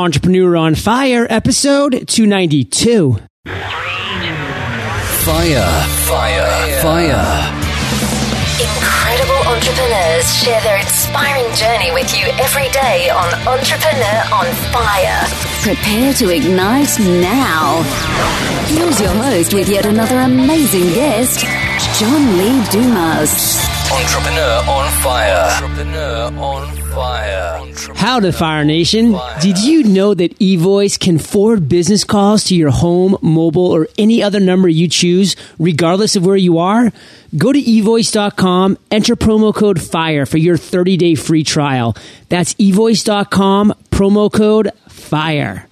Entrepreneur on Fire, episode 292. Fire, fire, fire. Incredible entrepreneurs share their inspiring journey with you every day on Entrepreneur on Fire. Prepare to ignite now. Here's your host with yet another amazing guest, John Lee Dumas. Entrepreneur on fire. Entrepreneur on fire. Howdy, Fire Nation. Did you know that eVoice can forward business calls to your home, mobile, or any other number you choose, regardless of where you are? Go to evoice.com, enter promo code FIRE for your 30 day free trial. That's evoice.com, promo code FIRE.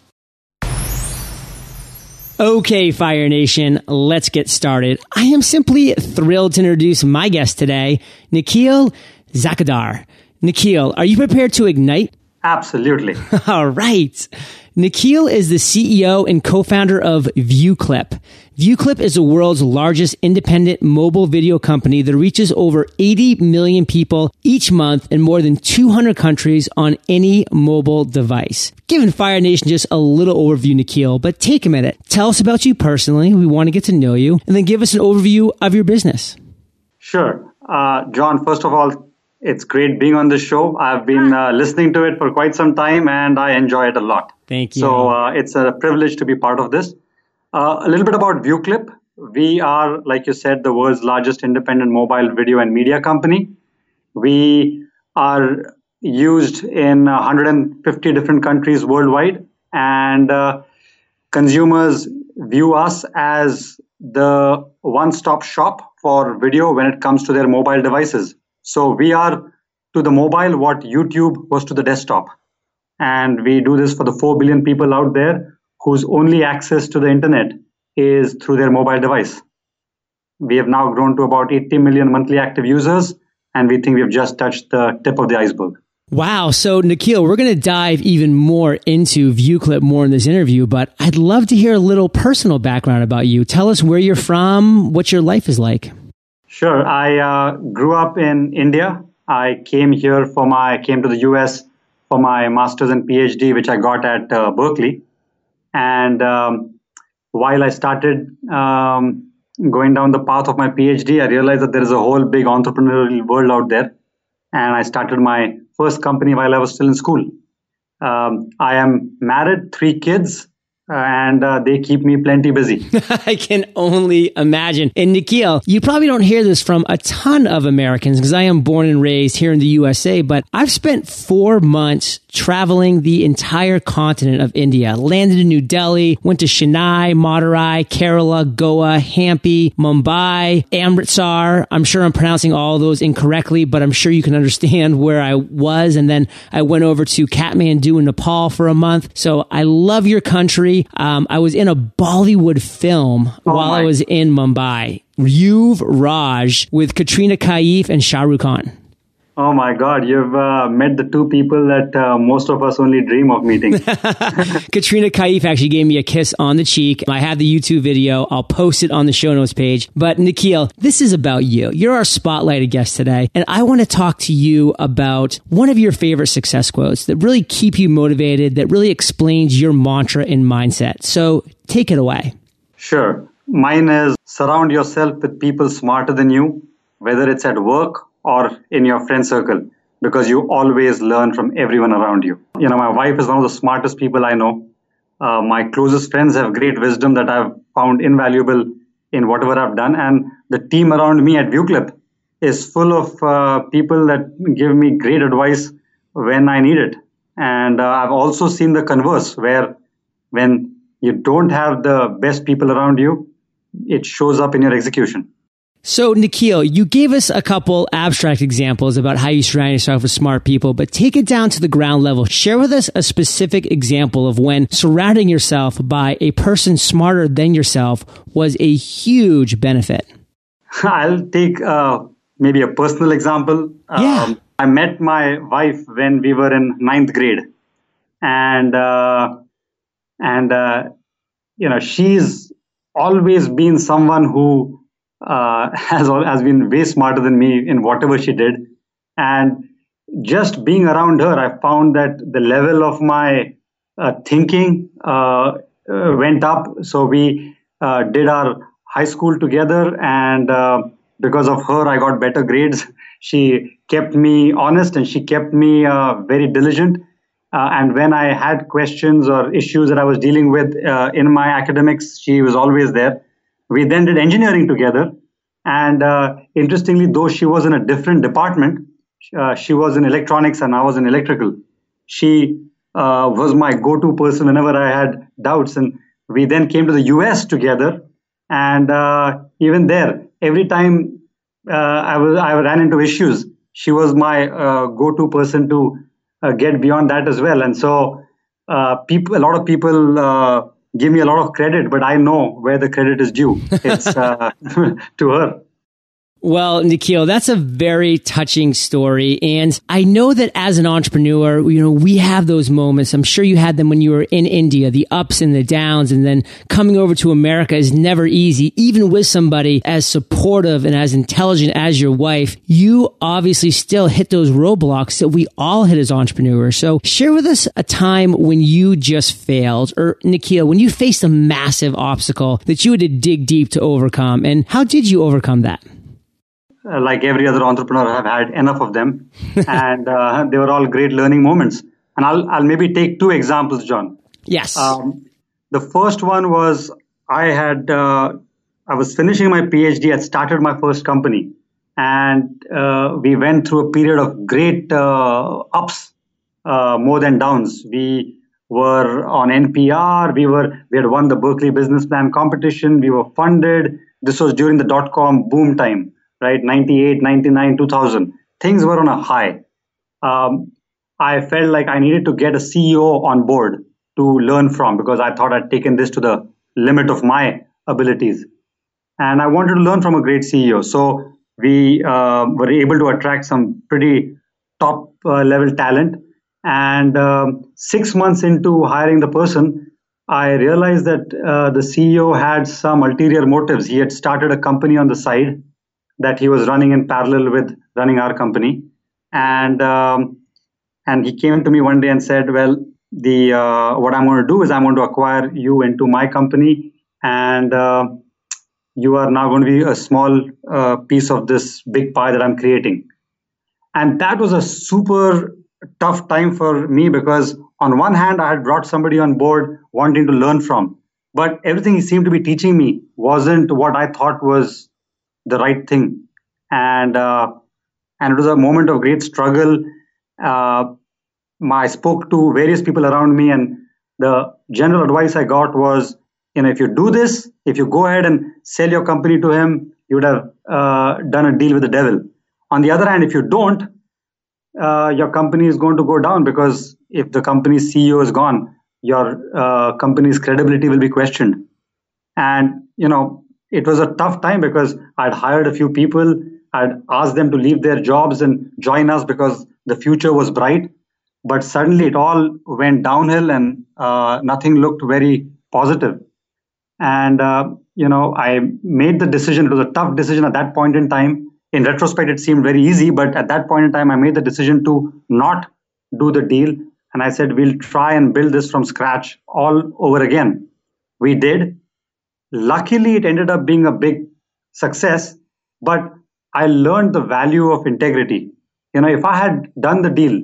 Okay, Fire Nation, let's get started. I am simply thrilled to introduce my guest today, Nickhil Jakatdar. Nickhil, are you prepared to ignite? Absolutely. All right. Nickhil is the CEO and co-founder of Vuclip. Vuclip is the world's largest independent mobile video company that reaches over 80 million people each month in more than 200 countries on any mobile device. Giving Fire Nation just a little overview, Nickhil, but take a minute. Tell us about you personally. We want to get to know you and then give us an overview of your business. Sure. Uh, John, first of all, it's great being on the show. I've been uh, listening to it for quite some time and I enjoy it a lot. Thank you. So uh, it's a privilege to be part of this. Uh, a little bit about Vuclip. We are, like you said, the world's largest independent mobile video and media company. We are used in 150 different countries worldwide, and uh, consumers view us as the one stop shop for video when it comes to their mobile devices. So we are to the mobile what YouTube was to the desktop. And we do this for the 4 billion people out there whose only access to the internet is through their mobile device. We have now grown to about 80 million monthly active users, and we think we've just touched the tip of the iceberg. Wow. So, Nickhil, we're going to dive even more into Vuclip more in this interview, but I'd love to hear a little personal background about you. Tell us where you're from, what your life is like. Sure. I uh, grew up in India. I came here for my, came to the US for my master's and PhD, which I got at uh, Berkeley. And um, while I started um, going down the path of my PhD, I realized that there is a whole big entrepreneurial world out there. And I started my first company while I was still in school. Um, I am married, three kids, and uh, they keep me plenty busy. I can only imagine. And Nickhil, you probably don't hear this from a ton of Americans because I am born and raised here in the USA, but I've spent four months traveling the entire continent of India. Landed in New Delhi, went to Chennai, Madurai, Kerala, Goa, Hampi, Mumbai, Amritsar. I'm sure I'm pronouncing all those incorrectly, but I'm sure you can understand where I was. And then I went over to Kathmandu in Nepal for a month. So I love your country. Um, I was in a Bollywood film Oh while my. I was in Mumbai. Yuvvraaj with Katrina Kaif and Shah Rukh Khan. Oh my God, you've uh, met the two people that uh, most of us only dream of meeting. Katrina Kaif actually gave me a kiss on the cheek. I have the YouTube video. I'll post it on the show notes page. But Nickhil, this is about you. You're our spotlighted guest today. And I want to talk to you about one of your favorite success quotes that really keep you motivated, that really explains your mantra and mindset. So take it away. Sure. Mine is surround yourself with people smarter than you, whether it's at work or in your friend circle, because you always learn from everyone around you. You know, my wife is one of the smartest people I know. Uh, my closest friends have great wisdom that I've found invaluable in whatever I've done. And the team around me at Vuclip is full of uh, people that give me great advice when I need it. And uh, I've also seen the converse, where when you don't have the best people around you, it shows up in your execution. So, Nickhil, you gave us a couple abstract examples about how you surround yourself with smart people, but take it down to the ground level. Share with us a specific example of when surrounding yourself by a person smarter than yourself was a huge benefit. I'll take uh, maybe a personal example. Yeah. Um, I met my wife when we were in ninth grade, and uh, and uh, you know she's always been someone who uh, has has been way smarter than me in whatever she did, and just being around her, I found that the level of my uh, thinking uh, uh, went up. So we did our high school together, and because of her, I got better grades. She kept me honest and she kept me very diligent. Uh, and when I had questions or issues that I was dealing with uh, in my academics, she was always there. We then did engineering together. And uh, interestingly, though she was in a different department, uh, she was in electronics and I was in electrical. She uh, was my go-to person whenever I had doubts. And we then came to the US together. And uh, even there, every time I was I ran into issues, she was my go-to person to uh, get beyond that as well. And so, uh, people, a lot of people uh, give me a lot of credit, but I know where the credit is due. It's uh, to her. Well, Nickhil, that's a very touching story. And I know that as an entrepreneur, you know, we have those moments. I'm sure you had them when you were in India, the ups and the downs. And then coming over to America is never easy, even with somebody as supportive and as intelligent as your wife. You obviously still hit those roadblocks that we all hit as entrepreneurs. So share with us a time when you just failed or Nickhil, when you faced a massive obstacle that you had to dig deep to overcome. And how did you overcome that? Uh, like every other entrepreneur, I've had enough of them, and uh, they were all great learning moments. And I'll I'll maybe take two examples, John. Yes. Um, the first one was I had uh, I was finishing my PhD. I started my first company, and uh, we went through a period of great uh, ups, uh, more than downs. We were on NPR. We were we had won the Berkeley Business Plan competition. We were funded. This was during the dot com boom time right? 98, 99, 2000. Things were on a high. Um, I felt like I needed to get a CEO on board to learn from because I thought I'd taken this to the limit of my abilities. And I wanted to learn from a great CEO. So we uh, were able to attract some pretty top uh, level talent. And um, six months into hiring the person, I realized that uh, the CEO had some ulterior motives. He had started a company on the side that he was running in parallel with running our company. And um, and he came to me one day and said, "Well, the uh, what I'm going to do is I'm going to acquire you into my company, and uh, you are now going to be a small uh, piece of this big pie that I'm creating." And that was a super tough time for me because on one hand I had brought somebody on board wanting to learn from, but everything he seemed to be teaching me wasn't what I thought was the right thing. And uh, and it was a moment of great struggle. Uh, I spoke to various people around me, and the general advice I got was, you know, if you do this, if you go ahead and sell your company to him, you would have uh, done a deal with the devil. On the other hand, if you don't, uh, your company is going to go down because if the company's CEO is gone, your uh, company's credibility will be questioned. And you know, it was a tough time because I'd hired a few people. I'd asked them to leave their jobs and join us because the future was bright. But suddenly it all went downhill and uh, nothing looked very positive. And, uh, you know, I made the decision. It was a tough decision at that point in time. In retrospect, it seemed very easy. But at that point in time, I made the decision to not do the deal. And I said, we'll try and build this from scratch all over again. We did Luckily, it ended up being a big success, but I learned the value of integrity. You know, if I had done the deal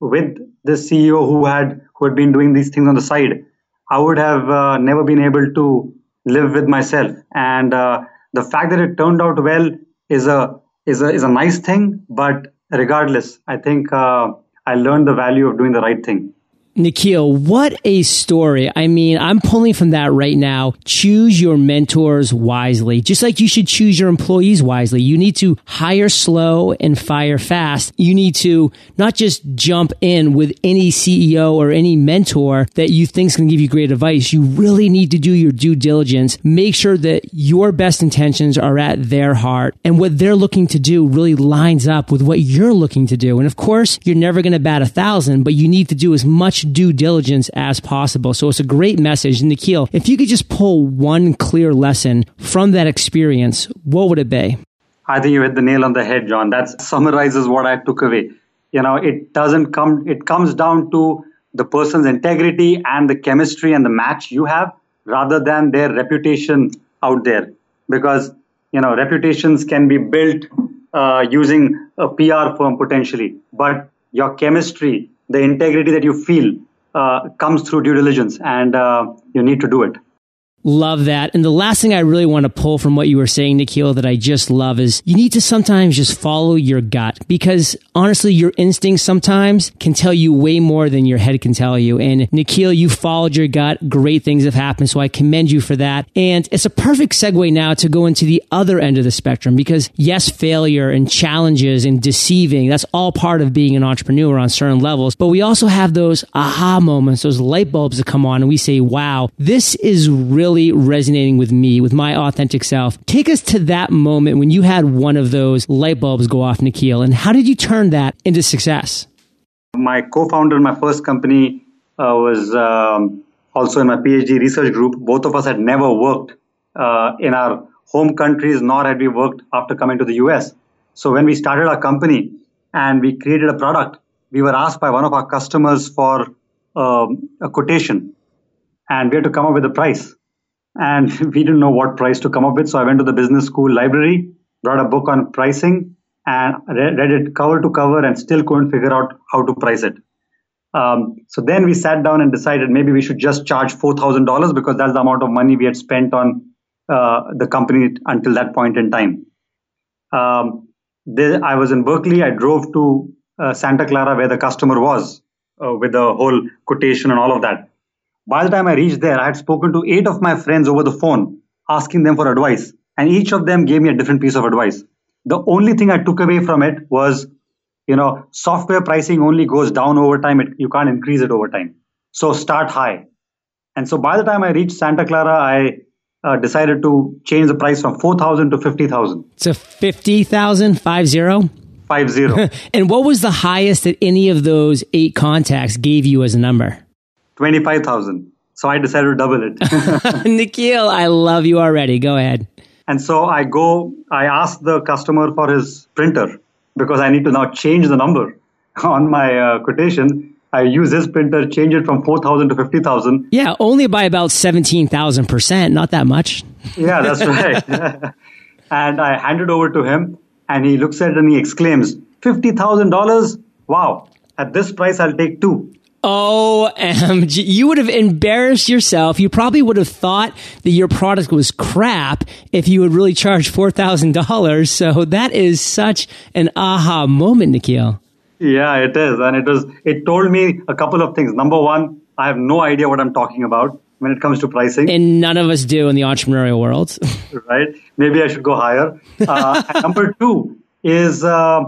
with the CEO who had who had been doing these things on the side, I would have uh, never been able to live with myself. And uh, the fact that it turned out well is a is a is a nice thing. But regardless, I think uh, I learned the value of doing the right thing. Nickhil, what a story. I mean, I'm pulling from that right now. Choose your mentors wisely, just like you should choose your employees wisely. You need to hire slow and fire fast. You need to not just jump in with any CEO or any mentor that you think is going to give you great advice. You really need to do your due diligence. Make sure that your best intentions are at their heart and what they're looking to do really lines up with what you're looking to do. And of course, you're never going to bat a thousand, but you need to do as much due diligence as possible. So it's a great message. Nickhil, if you could just pull one clear lesson from that experience, what would it be? I think you hit the nail on the head, John. That summarizes what I took away. You know, it doesn't come, it comes down to the person's integrity and the chemistry and the match you have rather than their reputation out there because you know reputations can be built uh, using a PR firm potentially but your chemistry the integrity that you feel uh, comes through due diligence and uh, you need to do it Love that. And the last thing I really want to pull from what you were saying, Nickhil, that I just love is you need to sometimes just follow your gut because honestly, your instincts sometimes can tell you way more than your head can tell you. And Nickhil, you followed your gut. Great things have happened. So I commend you for that. And it's a perfect segue now to go into the other end of the spectrum because yes, failure and challenges and deceiving, that's all part of being an entrepreneur on certain levels. But we also have those aha moments, those light bulbs that come on and we say, wow, this is really really resonating with me, with my authentic self. Take us to that moment when you had one of those light bulbs go off, Nickhil, and how did you turn that into success? My co-founder in my first company uh, was um, also in my PhD research group. Both of us had never worked uh, in our home countries, nor had we worked after coming to the US. So when we started our company and we created a product, we were asked by one of our customers for um, a quotation and we had to come up with a price and we didn't know what price to come up with. So I went to the business school library, brought a book on pricing, and read it cover to cover, and still couldn't figure out how to price it. Um, so then we sat down and decided maybe we should just charge four thousand dollars because that's the amount of money we had spent on uh, the company until that point in time. Um, I was in Berkeley. I drove to uh, Santa Clara where the customer was uh, with the whole quotation and all of that. By the time I reached there, I had spoken to eight of my friends over the phone, asking them for advice. And each of them gave me a different piece of advice. The only thing I took away from it was, you know, software pricing only goes down over time. It, you can't increase it over time. So start high. And so by the time I reached Santa Clara, I uh, decided to change the price from 4,000 to 50,000. So 50,000, five zero? Five zero. and what was the highest that any of those eight contacts gave you as a number? 25,000. So I decided to double it. Nickhil, I love you already. Go ahead. And so I go, I ask the customer for his printer because I need to now change the number on my uh, quotation. I use his printer, change it from 4,000 to 50,000. Yeah, only by about 17,000%, not that much. yeah, that's right. and I hand it over to him and he looks at it and he exclaims, $50,000? Wow, at this price, I'll take two. OMG. You would have embarrassed yourself. You probably would have thought that your product was crap if you would really charge $4,000. So that is such an aha moment, Nickhil. Yeah, it is. And it was, it told me a couple of things. Number one, I have no idea what I'm talking about when it comes to pricing. And none of us do in the entrepreneurial world. right. Maybe I should go higher. Uh, number two is, uh,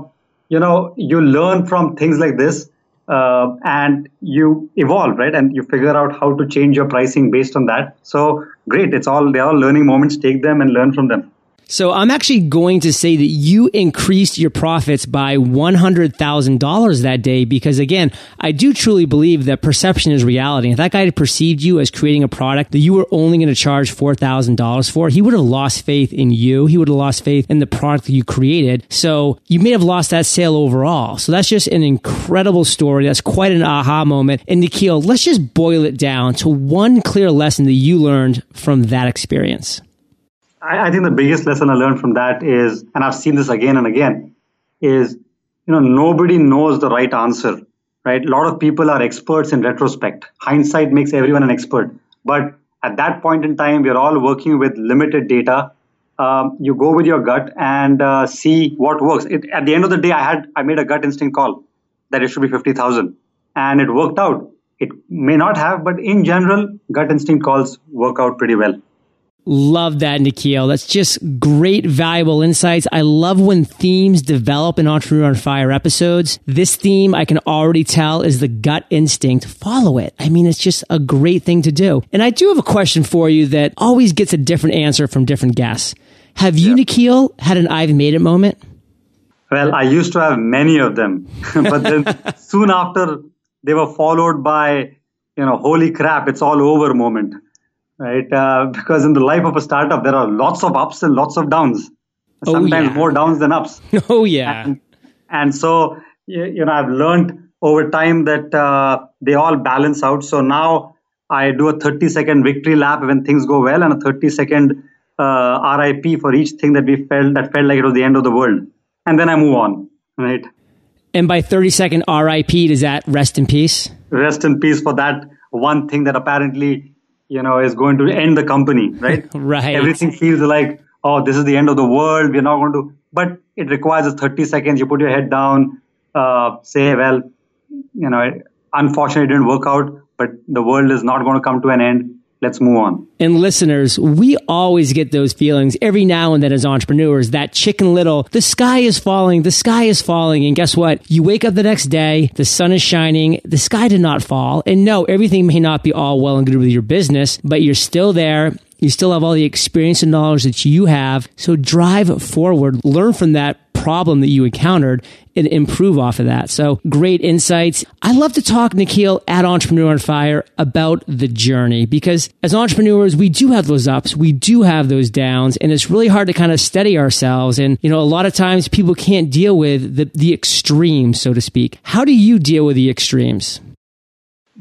you know, you learn from things like this uh, and you evolve, right? And you figure out how to change your pricing based on that. So great. It's all, they're all learning moments. Take them and learn from them. So I'm actually going to say that you increased your profits by $100,000 that day because again, I do truly believe that perception is reality. If that guy had perceived you as creating a product that you were only going to charge $4,000 for, he would have lost faith in you. He would have lost faith in the product that you created. So you may have lost that sale overall. So that's just an incredible story. That's quite an aha moment. And Nickhil, let's just boil it down to one clear lesson that you learned from that experience. I, I think the biggest lesson I learned from that is, and I've seen this again and again, is you know nobody knows the right answer right? A lot of people are experts in retrospect. Hindsight makes everyone an expert. But at that point in time we're all working with limited data. Um, you go with your gut and uh, see what works. It, at the end of the day i had i made a gut instinct call that it should be 50000 and it worked out. It may not have but in general gut instinct calls work out pretty well Love that, Nickhil. That's just great, valuable insights. I love when themes develop in Entrepreneur on Fire episodes. This theme, I can already tell, is the gut instinct. Follow it. I mean, it's just a great thing to do. And I do have a question for you that always gets a different answer from different guests. Have you, Nickhil, had an I've made it moment? Well, I used to have many of them, but then soon after they were followed by, you know, holy crap, it's all over moment right? Uh, because in the life of a startup, there are lots of ups and lots of downs. Sometimes oh, yeah. more downs than ups. Oh yeah. And, and so you know, I've learned over time that uh, they all balance out. So now I do a 30 second victory lap when things go well and a 30 second uh, RIP for each thing that we felt that felt like it was the end of the world. And then I move on, right? And by 30 second RIP, does that rest in peace? Rest in peace for that one thing that apparently, you know, is going to end the company, right? right. Everything feels like, oh, this is the end of the world. We're not going to, but it requires a 30 seconds. You put your head down, uh, say, well, you know, unfortunately it didn't work out, but the world is not going to come to an end. Let's move on. And listeners, we always get those feelings every now and then as entrepreneurs, that chicken little, the sky is falling, the sky is falling. And guess what? You wake up the next day, the sun is shining, the sky did not fall. And no, everything may not be all well and good with your business, but you're still there. You still have all the experience and knowledge that you have. So drive forward, learn from that problem that you encountered and improve off of that. So great insights. I love to talk, Nickhil, at Entrepreneur on Fire about the journey because as entrepreneurs, we do have those ups, we do have those downs, and it's really hard to kind of steady ourselves. And, you know, a lot of times people can't deal with the, the extremes, so to speak. How do you deal with the extremes?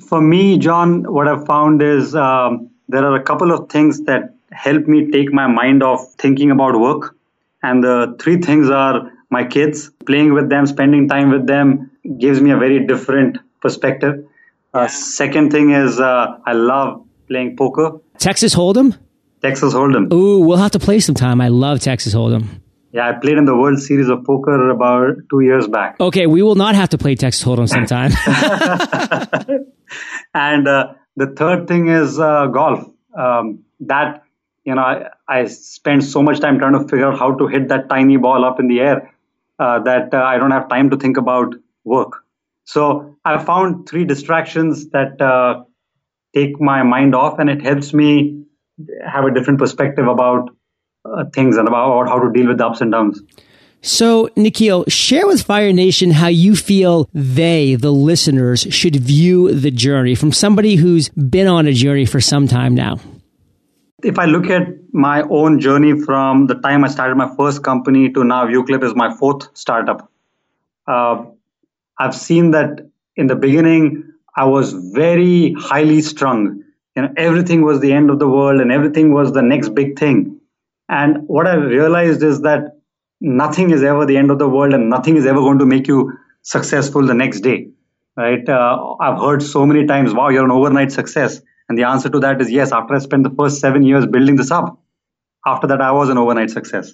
For me, John, what I've found is um, there are a couple of things that help me take my mind off thinking about work. And the three things are my kids, playing with them, spending time with them gives me a very different perspective. Uh, second thing is uh, I love playing poker. Texas Hold'em? Texas Hold'em. Ooh, we'll have to play sometime. I love Texas Hold'em. Yeah, I played in the World Series of Poker about two years back. Okay, we will not have to play Texas Hold'em sometime. and uh, the third thing is uh, golf. Um, that you know, I, I spend so much time trying to figure out how to hit that tiny ball up in the air uh, that uh, I don't have time to think about work. So I found three distractions that uh, take my mind off, and it helps me have a different perspective about uh, things and about how to deal with the ups and downs. So, Nickhil, share with Fire Nation how you feel they, the listeners, should view the journey from somebody who's been on a journey for some time now. If I look at my own journey from the time I started my first company to now, Vuclip is my fourth startup. Uh, I've seen that in the beginning, I was very highly strung. You know, everything was the end of the world and everything was the next big thing. And what I realized is that nothing is ever the end of the world and nothing is ever going to make you successful the next day. Right? Uh, I've heard so many times, wow, you're an overnight success. And the answer to that is yes. After I spent the first seven years building this up, after that I was an overnight success.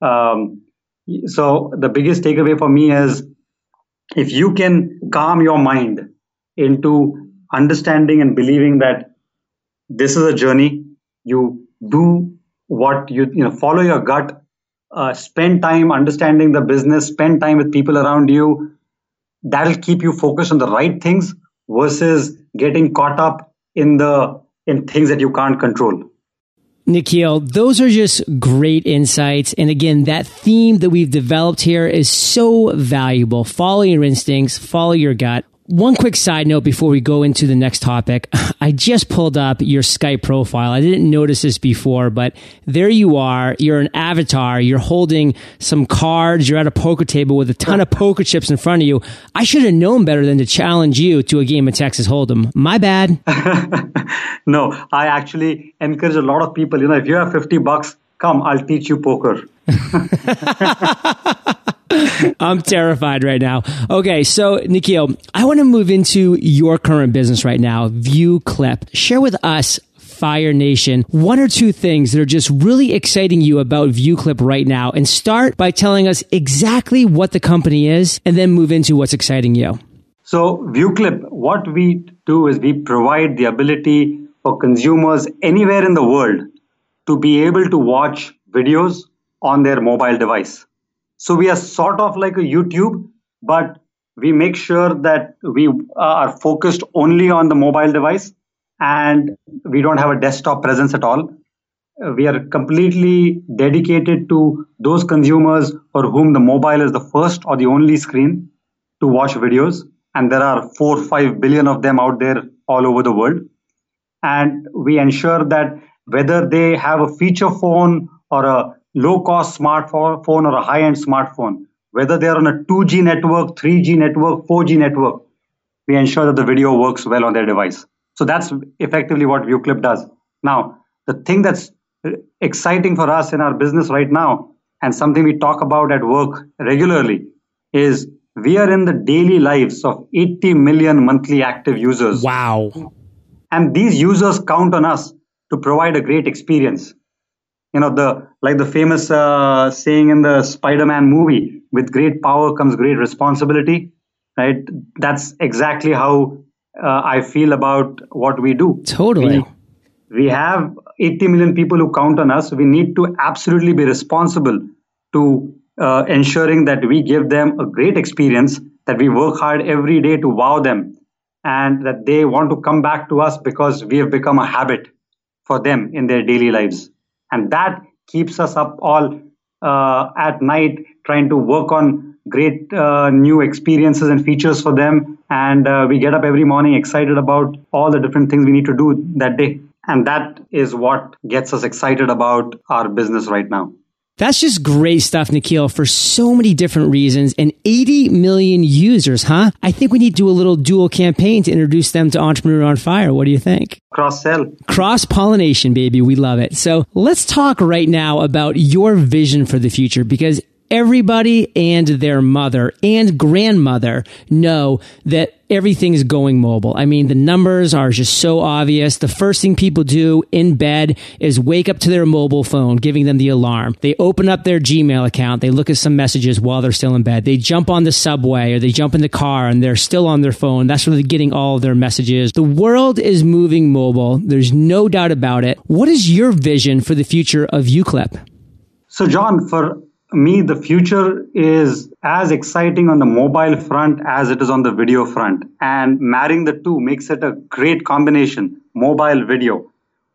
Um, so the biggest takeaway for me is if you can calm your mind into understanding and believing that this is a journey, you do what you you know follow your gut, uh, spend time understanding the business, spend time with people around you. That'll keep you focused on the right things versus getting caught up in the in things that you can't control. Nickhil, those are just great insights. And again, that theme that we've developed here is so valuable. Follow your instincts, follow your gut. One quick side note before we go into the next topic. I just pulled up your Skype profile. I didn't notice this before, but there you are. You're an avatar. You're holding some cards. You're at a poker table with a ton of poker chips in front of you. I should have known better than to challenge you to a game of Texas Hold'em. My bad. no, I actually encourage a lot of people. You know, if you have 50 bucks, come, I'll teach you poker. I'm terrified right now. Okay, so Nickhil, I want to move into your current business right now, Vuclip. Share with us Fire Nation, one or two things that are just really exciting you about Vuclip right now. And start by telling us exactly what the company is and then move into what's exciting you. So, Vuclip, what we do is we provide the ability for consumers anywhere in the world to be able to watch videos on their mobile device. So we are sort of like a YouTube, but we make sure that we uh, are focused only on the mobile device and we don't have a desktop presence at all. Uh, we are completely dedicated to those consumers for whom the mobile is the first or the only screen to watch videos. And there are four, five billion of them out there all over the world. And we ensure that whether they have a feature phone or a low cost smartphone or a high end smartphone, whether they're on a 2G network, 3G network, 4G network, we ensure that the video works well on their device. So that's effectively what Vuclip does. Now, the thing that's exciting for us in our business right now, and something we talk about at work regularly, is we are in the daily lives of 80 million monthly active users. Wow. And these users count on us to provide a great experience. You know, the like the famous uh, saying in the Spider-Man movie, with great power comes great responsibility, right? That's exactly how uh, I feel about what we do. Totally. We, we have 80 million people who count on us. We need to absolutely be responsible to uh, ensuring that we give them a great experience, that we work hard every day to wow them, and that they want to come back to us because we have become a habit for them in their daily lives. And that keeps us up all uh, at night trying to work on great uh, new experiences and features for them. And uh, we get up every morning excited about all the different things we need to do that day. And that is what gets us excited about our business right now. That's just great stuff, Nickhil, for so many different reasons. And 80 million users, huh? I think we need to do a little dual campaign to introduce them to Entrepreneur on Fire. What do you think? Cross sell. Cross pollination, baby. We love it. So let's talk right now about your vision for the future because everybody and their mother and grandmother know that everything is going mobile. I mean, the numbers are just so obvious. The first thing people do in bed is wake up to their mobile phone, giving them the alarm. They open up their Gmail account. They look at some messages while they're still in bed. They jump on the subway or they jump in the car and they're still on their phone. That's where they're getting all their messages. The world is moving mobile. There's no doubt about it. What is your vision for the future of Vuclip? So, John, for me, the future is as exciting on the mobile front as it is on the video front. And marrying the two makes it a great combination mobile video.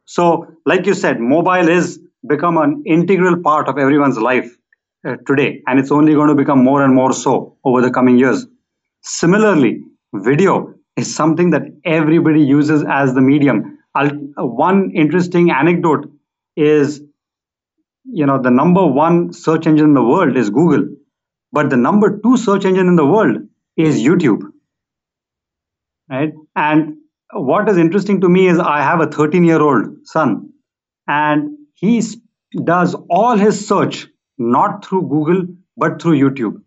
So, like you said, mobile is become an integral part of everyone's life uh, today, and it's only going to become more and more so over the coming years. Similarly, video is something that everybody uses as the medium. I'll, uh, one interesting anecdote is you know the number one search engine in the world is google but the number two search engine in the world is youtube right? And what is interesting to me is i have a 13 year old son and he does all his search not through google but through youtube.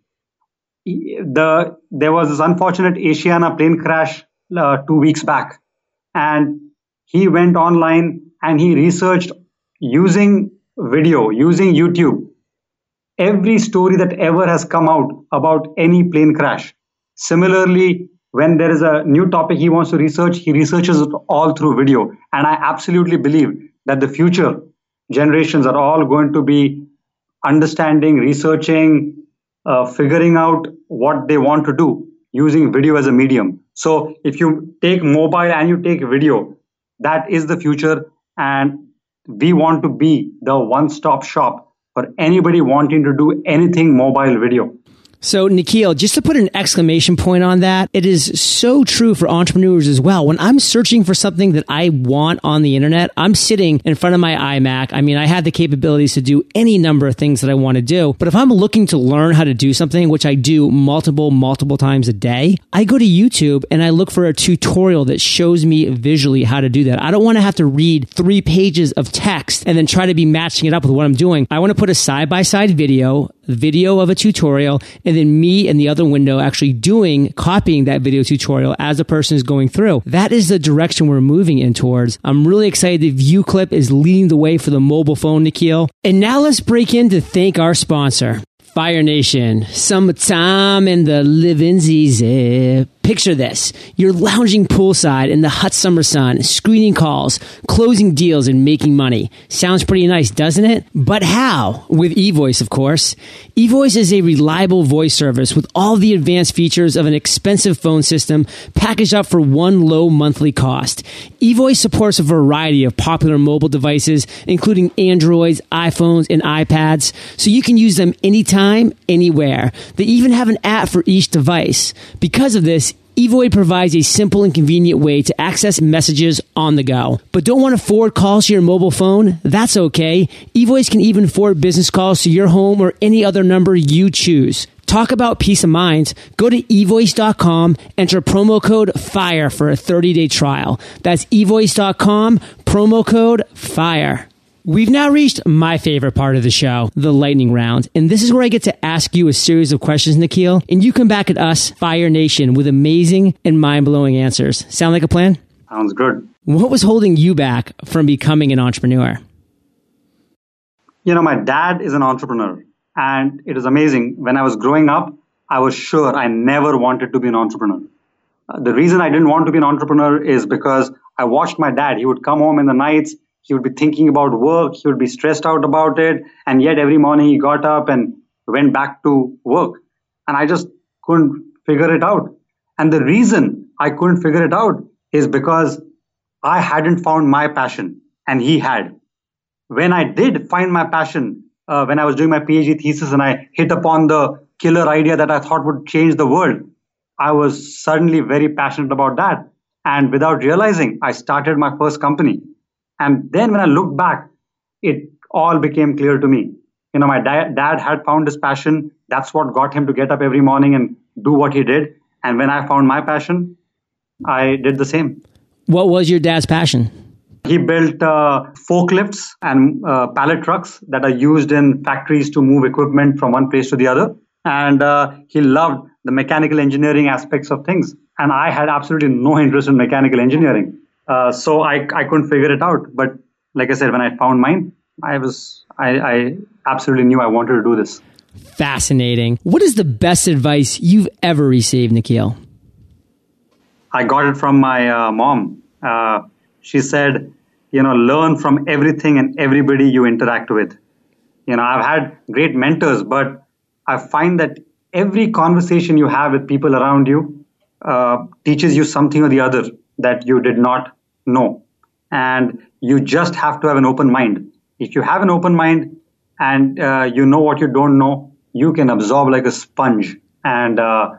The there was this unfortunate asiana plane crash uh, two weeks back and he went online and he researched using video using YouTube every story that ever has come out about any plane crash. Similarly, when there is a new topic he wants to research, he researches it all through video. And I absolutely believe that the future generations are all going to be understanding, researching, uh, figuring out what they want to do using video as a medium. So if you take mobile and you take video, that is the future. And we want to be the one stop shop for anybody wanting to do anything mobile video. So, Nickhil, just to put an exclamation point on that, it is so true for entrepreneurs as well. When I'm searching for something that I want on the internet, I'm sitting in front of my iMac. I mean, I have the capabilities to do any number of things that I want to do. But if I'm looking to learn how to do something, which I do multiple, multiple times a day, I go to YouTube and I look for a tutorial that shows me visually how to do that. I don't want to have to read three pages of text and then try to be matching it up with what I'm doing. I want to put a side by side video video of a tutorial and then me in the other window actually doing, copying that video tutorial as the person is going through. That is the direction we're moving in towards. I'm really excited that Vuclip is leading the way for the mobile phone, Nickhil. And now let's break in to thank our sponsor. Fire Nation, summertime and the living's easy. Picture this. You're lounging poolside in the hot summer sun, screening calls, closing deals, and making money. Sounds pretty nice, doesn't it? But how? With eVoice, of course. eVoice is a reliable voice service with all the advanced features of an expensive phone system packaged up for one low monthly cost. eVoice supports a variety of popular mobile devices, including Androids, iPhones, and iPads, so you can use them anytime, anywhere. They even have an app for each device. Because of this, eVoice provides a simple and convenient way to access messages on the go. But don't want to forward calls to your mobile phone? That's okay. eVoice can even forward business calls to your home or any other number you choose. Talk about peace of mind. Go to evoice.com, enter promo code FIRE for a 30 day trial. That's evoice.com, promo code FIRE. We've now reached my favorite part of the show, the lightning round. And this is where I get to ask you a series of questions, Nickhil, and you come back at us, Fire Nation, with amazing and mind blowing answers. Sound like a plan? Sounds good. What was holding you back from becoming an entrepreneur? You know, my dad is an entrepreneur, and it is amazing. When I was growing up, I was sure I never wanted to be an entrepreneur. Uh, the reason I didn't want to be an entrepreneur is because I watched my dad. He would come home in the nights, he would be thinking about work, he would be stressed out about it, and yet every morning he got up and went back to work. And I just couldn't figure it out. And the reason I couldn't figure it out is because I hadn't found my passion and he had. When I did find my passion, uh, when I was doing my PhD thesis and I hit upon the killer idea that I thought would change the world, I was suddenly very passionate about that. And without realizing, I started my first company. And then when I look back, it all became clear to me. You know, my da- dad had found his passion. That's what got him to get up every morning and do what he did. And when I found my passion, I did the same. What was your dad's passion? He built uh, forklifts and uh, pallet trucks that are used in factories to move equipment from one place to the other. And uh, he loved the mechanical engineering aspects of things. And I had absolutely no interest in mechanical engineering. Uh, so I, I couldn't figure it out. But like I said, when I found mine, I was I, I absolutely knew I wanted to do this. Fascinating. What is the best advice you've ever received, Nickhil? I got it from my uh, mom. Uh, she said, you know, learn from everything and everybody you interact with. You know, I've had great mentors, but I find that every conversation you have with people around you uh, teaches you something or the other that you did not know. And you just have to have an open mind. If you have an open mind and uh, you know what you don't know, you can absorb like a sponge. And uh,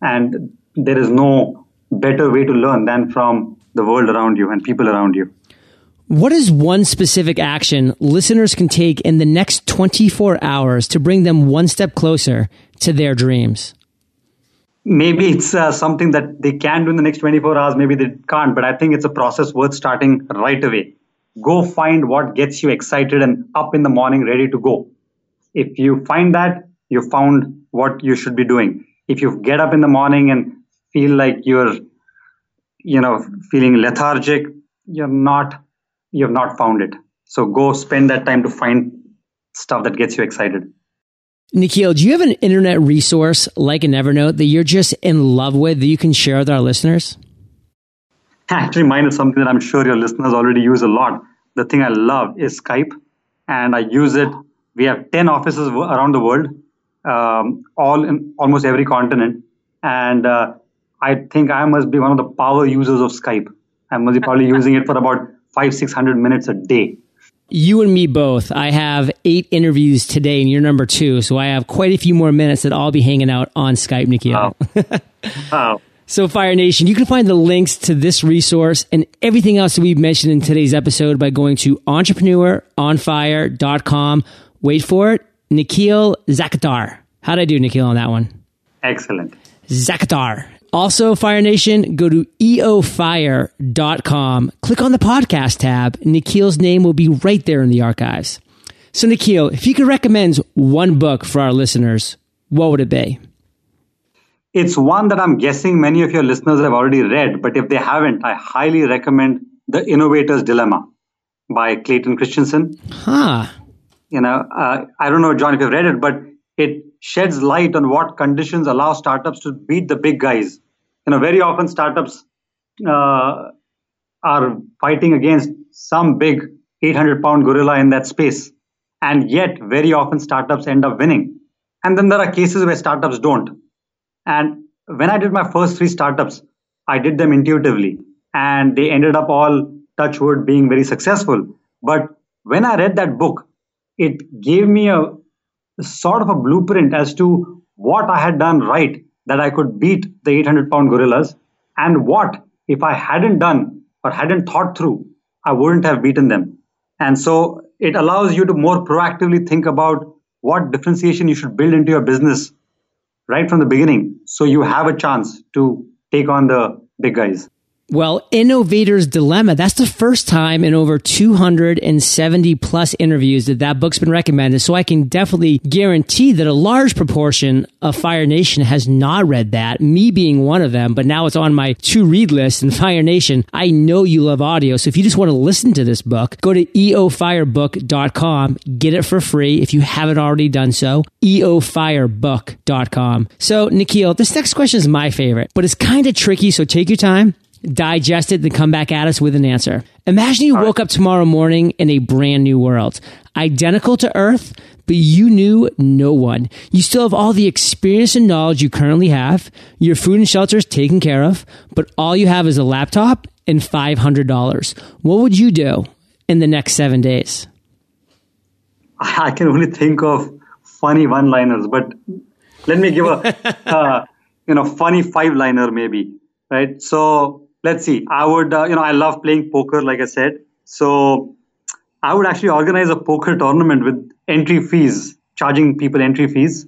and there is no better way to learn than from the world around you and people around you. What is one specific action listeners can take in the next 24 hours to bring them one step closer to their dreams? Maybe it's uh, something that they can do in the next 24 hours, maybe they can't, but I think it's a process worth starting right away. Go find what gets you excited and up in the morning ready to go. If you find that, you found what you should be doing. If you get up in the morning and feel like you're you know feeling lethargic you're not you have not found it so go spend that time to find stuff that gets you excited Nickhil, do you have an internet resource like an Evernote that you're just in love with that you can share with our listeners? Actually, mine is something that I'm sure your listeners already use a lot. The thing I love is Skype, and I use it. We have 10 offices around the world, um, all in almost every continent. And uh, I think I must be one of the power users of Skype. I must be probably using it for about five, 600 minutes a day. You and me both. I have eight interviews today, and you're number two. So I have quite a few more minutes that I'll be hanging out on Skype, Nickhil. Wow. So, Fire Nation, you can find the links to this resource and everything else that we've mentioned in today's episode by going to entrepreneuronfire.com. Wait for it. Nickhil Jakatdar. How'd I do, Nickhil, on that one? Excellent. Jakatdar. Also, Fire Nation, go to eofire.com, click on the podcast tab. Nickhil's name will be right there in the archives. So, Nickhil, if you could recommend one book for our listeners, what would it be? It's one that I'm guessing many of your listeners have already read, but if they haven't, I highly recommend The Innovator's Dilemma by Clayton Christensen. Huh. You know, uh, I don't know, John, if you've read it, but it sheds light on what conditions allow startups to beat the big guys. You know, very often startups uh, are fighting against some big 800 pound gorilla in that space. And yet, very often startups end up winning. And then there are cases where startups don't. And when I did my first three startups, I did them intuitively and they ended up all touchwood being very successful. But when I read that book, it gave me a sort of a blueprint as to what I had done right that I could beat the 800 pound gorillas and what, if I hadn't done or hadn't thought through, I wouldn't have beaten them. And so it allows you to more proactively think about what differentiation you should build into your business right from the beginning. So you have a chance to take on the big guys. Well, Innovator's Dilemma, that's the first time in over 270 plus interviews that that book's been recommended. So I can definitely guarantee that a large proportion of Fire Nation has not read that, me being one of them, but now it's on my to read list. And Fire Nation, I know you love audio. So if you just want to listen to this book, go to eofirebook.com, get it for free if you haven't already done so. eofirebook.com. So, Nickhil, this next question is my favorite, but it's kind of tricky. So take your time digest it, then come back at us with an answer. Imagine you woke up tomorrow morning in a brand new world, identical to Earth, but you knew no one. You still have all the experience and knowledge you currently have. Your food and shelter is taken care of, but all you have is a laptop and $500. What would you do in the next seven days? I can only think of funny one-liners, but let me give a uh, you know funny five-liner maybe, right? So let's see. I would, uh, you know, I love playing poker, like I said. So I would actually organize a poker tournament with entry fees, charging people entry fees,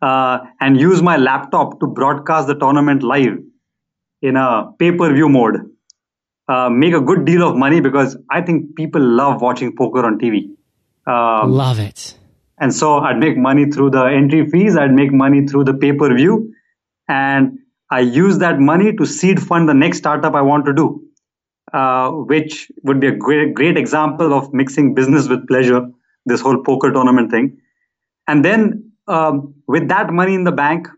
uh, and use my laptop to broadcast the tournament live in a pay-per-view mode. Uh, make a good deal of money because I think people love watching poker on TV. Um, love it. And so I'd make money through the entry fees. I'd make money through the pay-per-view, and I use that money to seed fund the next startup I want to do, uh, which would be a great, great example of mixing business with pleasure, this whole poker tournament thing. And then um, with that money in the bank,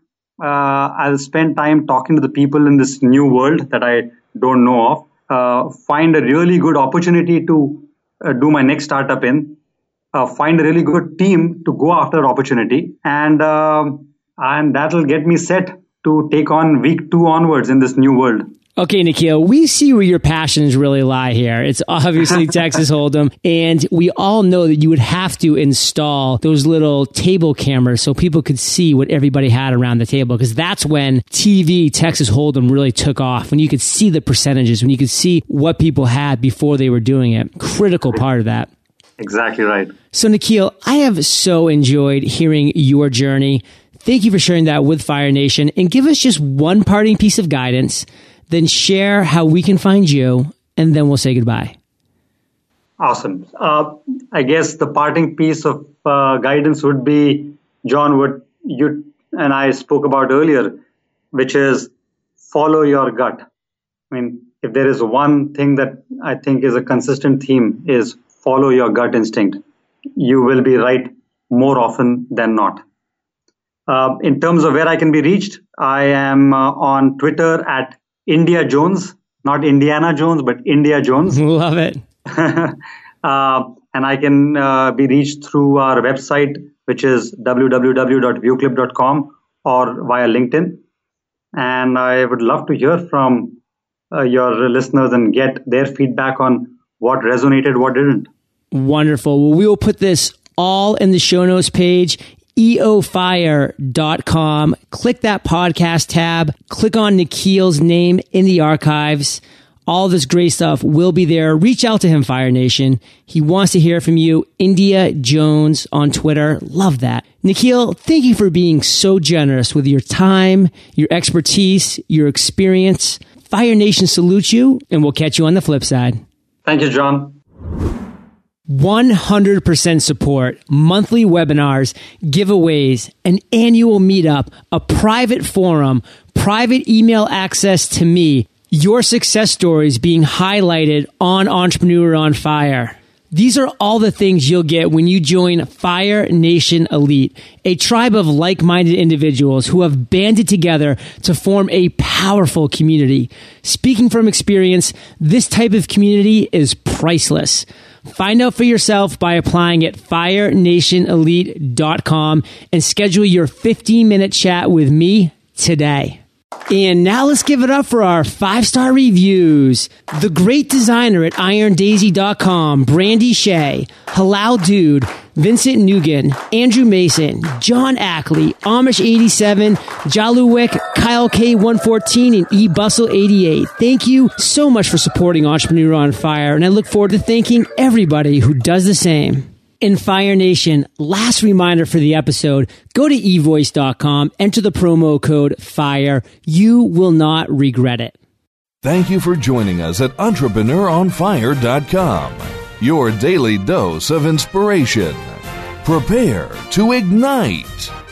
uh, I'll spend time talking to the people in this new world that I don't know of, uh, find a really good opportunity to uh, do my next startup in, uh, find a really good team to go after opportunity, and um, and that'll get me set to take on week two onwards in this new world. Okay, Nickhil, we see where your passions really lie here. It's obviously Texas Hold'em, and we all know that you would have to install those little table cameras so people could see what everybody had around the table, because that's when TV Texas Hold'em really took off, when you could see the percentages, when you could see what people had before they were doing it. Critical part of that. Exactly right. So, Nickhil, I have so enjoyed hearing your journey. Thank you for sharing that with Fire Nation and give us just one parting piece of guidance, then share how we can find you, and then we'll say goodbye. Awesome. Uh, I guess the parting piece of uh, guidance would be, John, what you and I spoke about earlier, which is follow your gut. I mean, if there is one thing that I think is a consistent theme is follow your gut instinct. You will be right more often than not. Uh, in terms of where I can be reached, I am uh, on Twitter at India Jones, not Indiana Jones, but India Jones. Love it. uh, and I can uh, be reached through our website, which is www.vuclip.com or via LinkedIn. And I would love to hear from uh, your listeners and get their feedback on what resonated, what didn't. Wonderful. Well, we will put this all in the show notes page eofire.com. Click that podcast tab. Click on Nickhil's name in the archives. All this great stuff will be there. Reach out to him, Fire Nation. He wants to hear from you. India Jones on Twitter. Love that. Nickhil, thank you for being so generous with your time, your expertise, your experience. Fire Nation salutes you, and we'll catch you on the flip side. Thank you, John. 100% support, monthly webinars, giveaways, an annual meetup, a private forum, private email access to me, your success stories being highlighted on Entrepreneur on Fire. These are all the things you'll get when you join Fire Nation Elite, a tribe of like minded individuals who have banded together to form a powerful community. Speaking from experience, this type of community is priceless. Find out for yourself by applying at firenationelite.com and schedule your 15 minute chat with me today. And now let's give it up for our five star reviews. The great designer at irondaisy.com, Brandy Shea, Halal Dude, Vincent Nugan, Andrew Mason, John Ackley, Amish87, Jaluwick, Kyle K114, and E Bustle 88. Thank you so much for supporting Entrepreneur on Fire, and I look forward to thanking everybody who does the same. And Fire Nation, last reminder for the episode, go to evoice.com, enter the promo code FIRE. You will not regret it. Thank you for joining us at EntrepreneuronFire.com, your daily dose of inspiration. Prepare to ignite.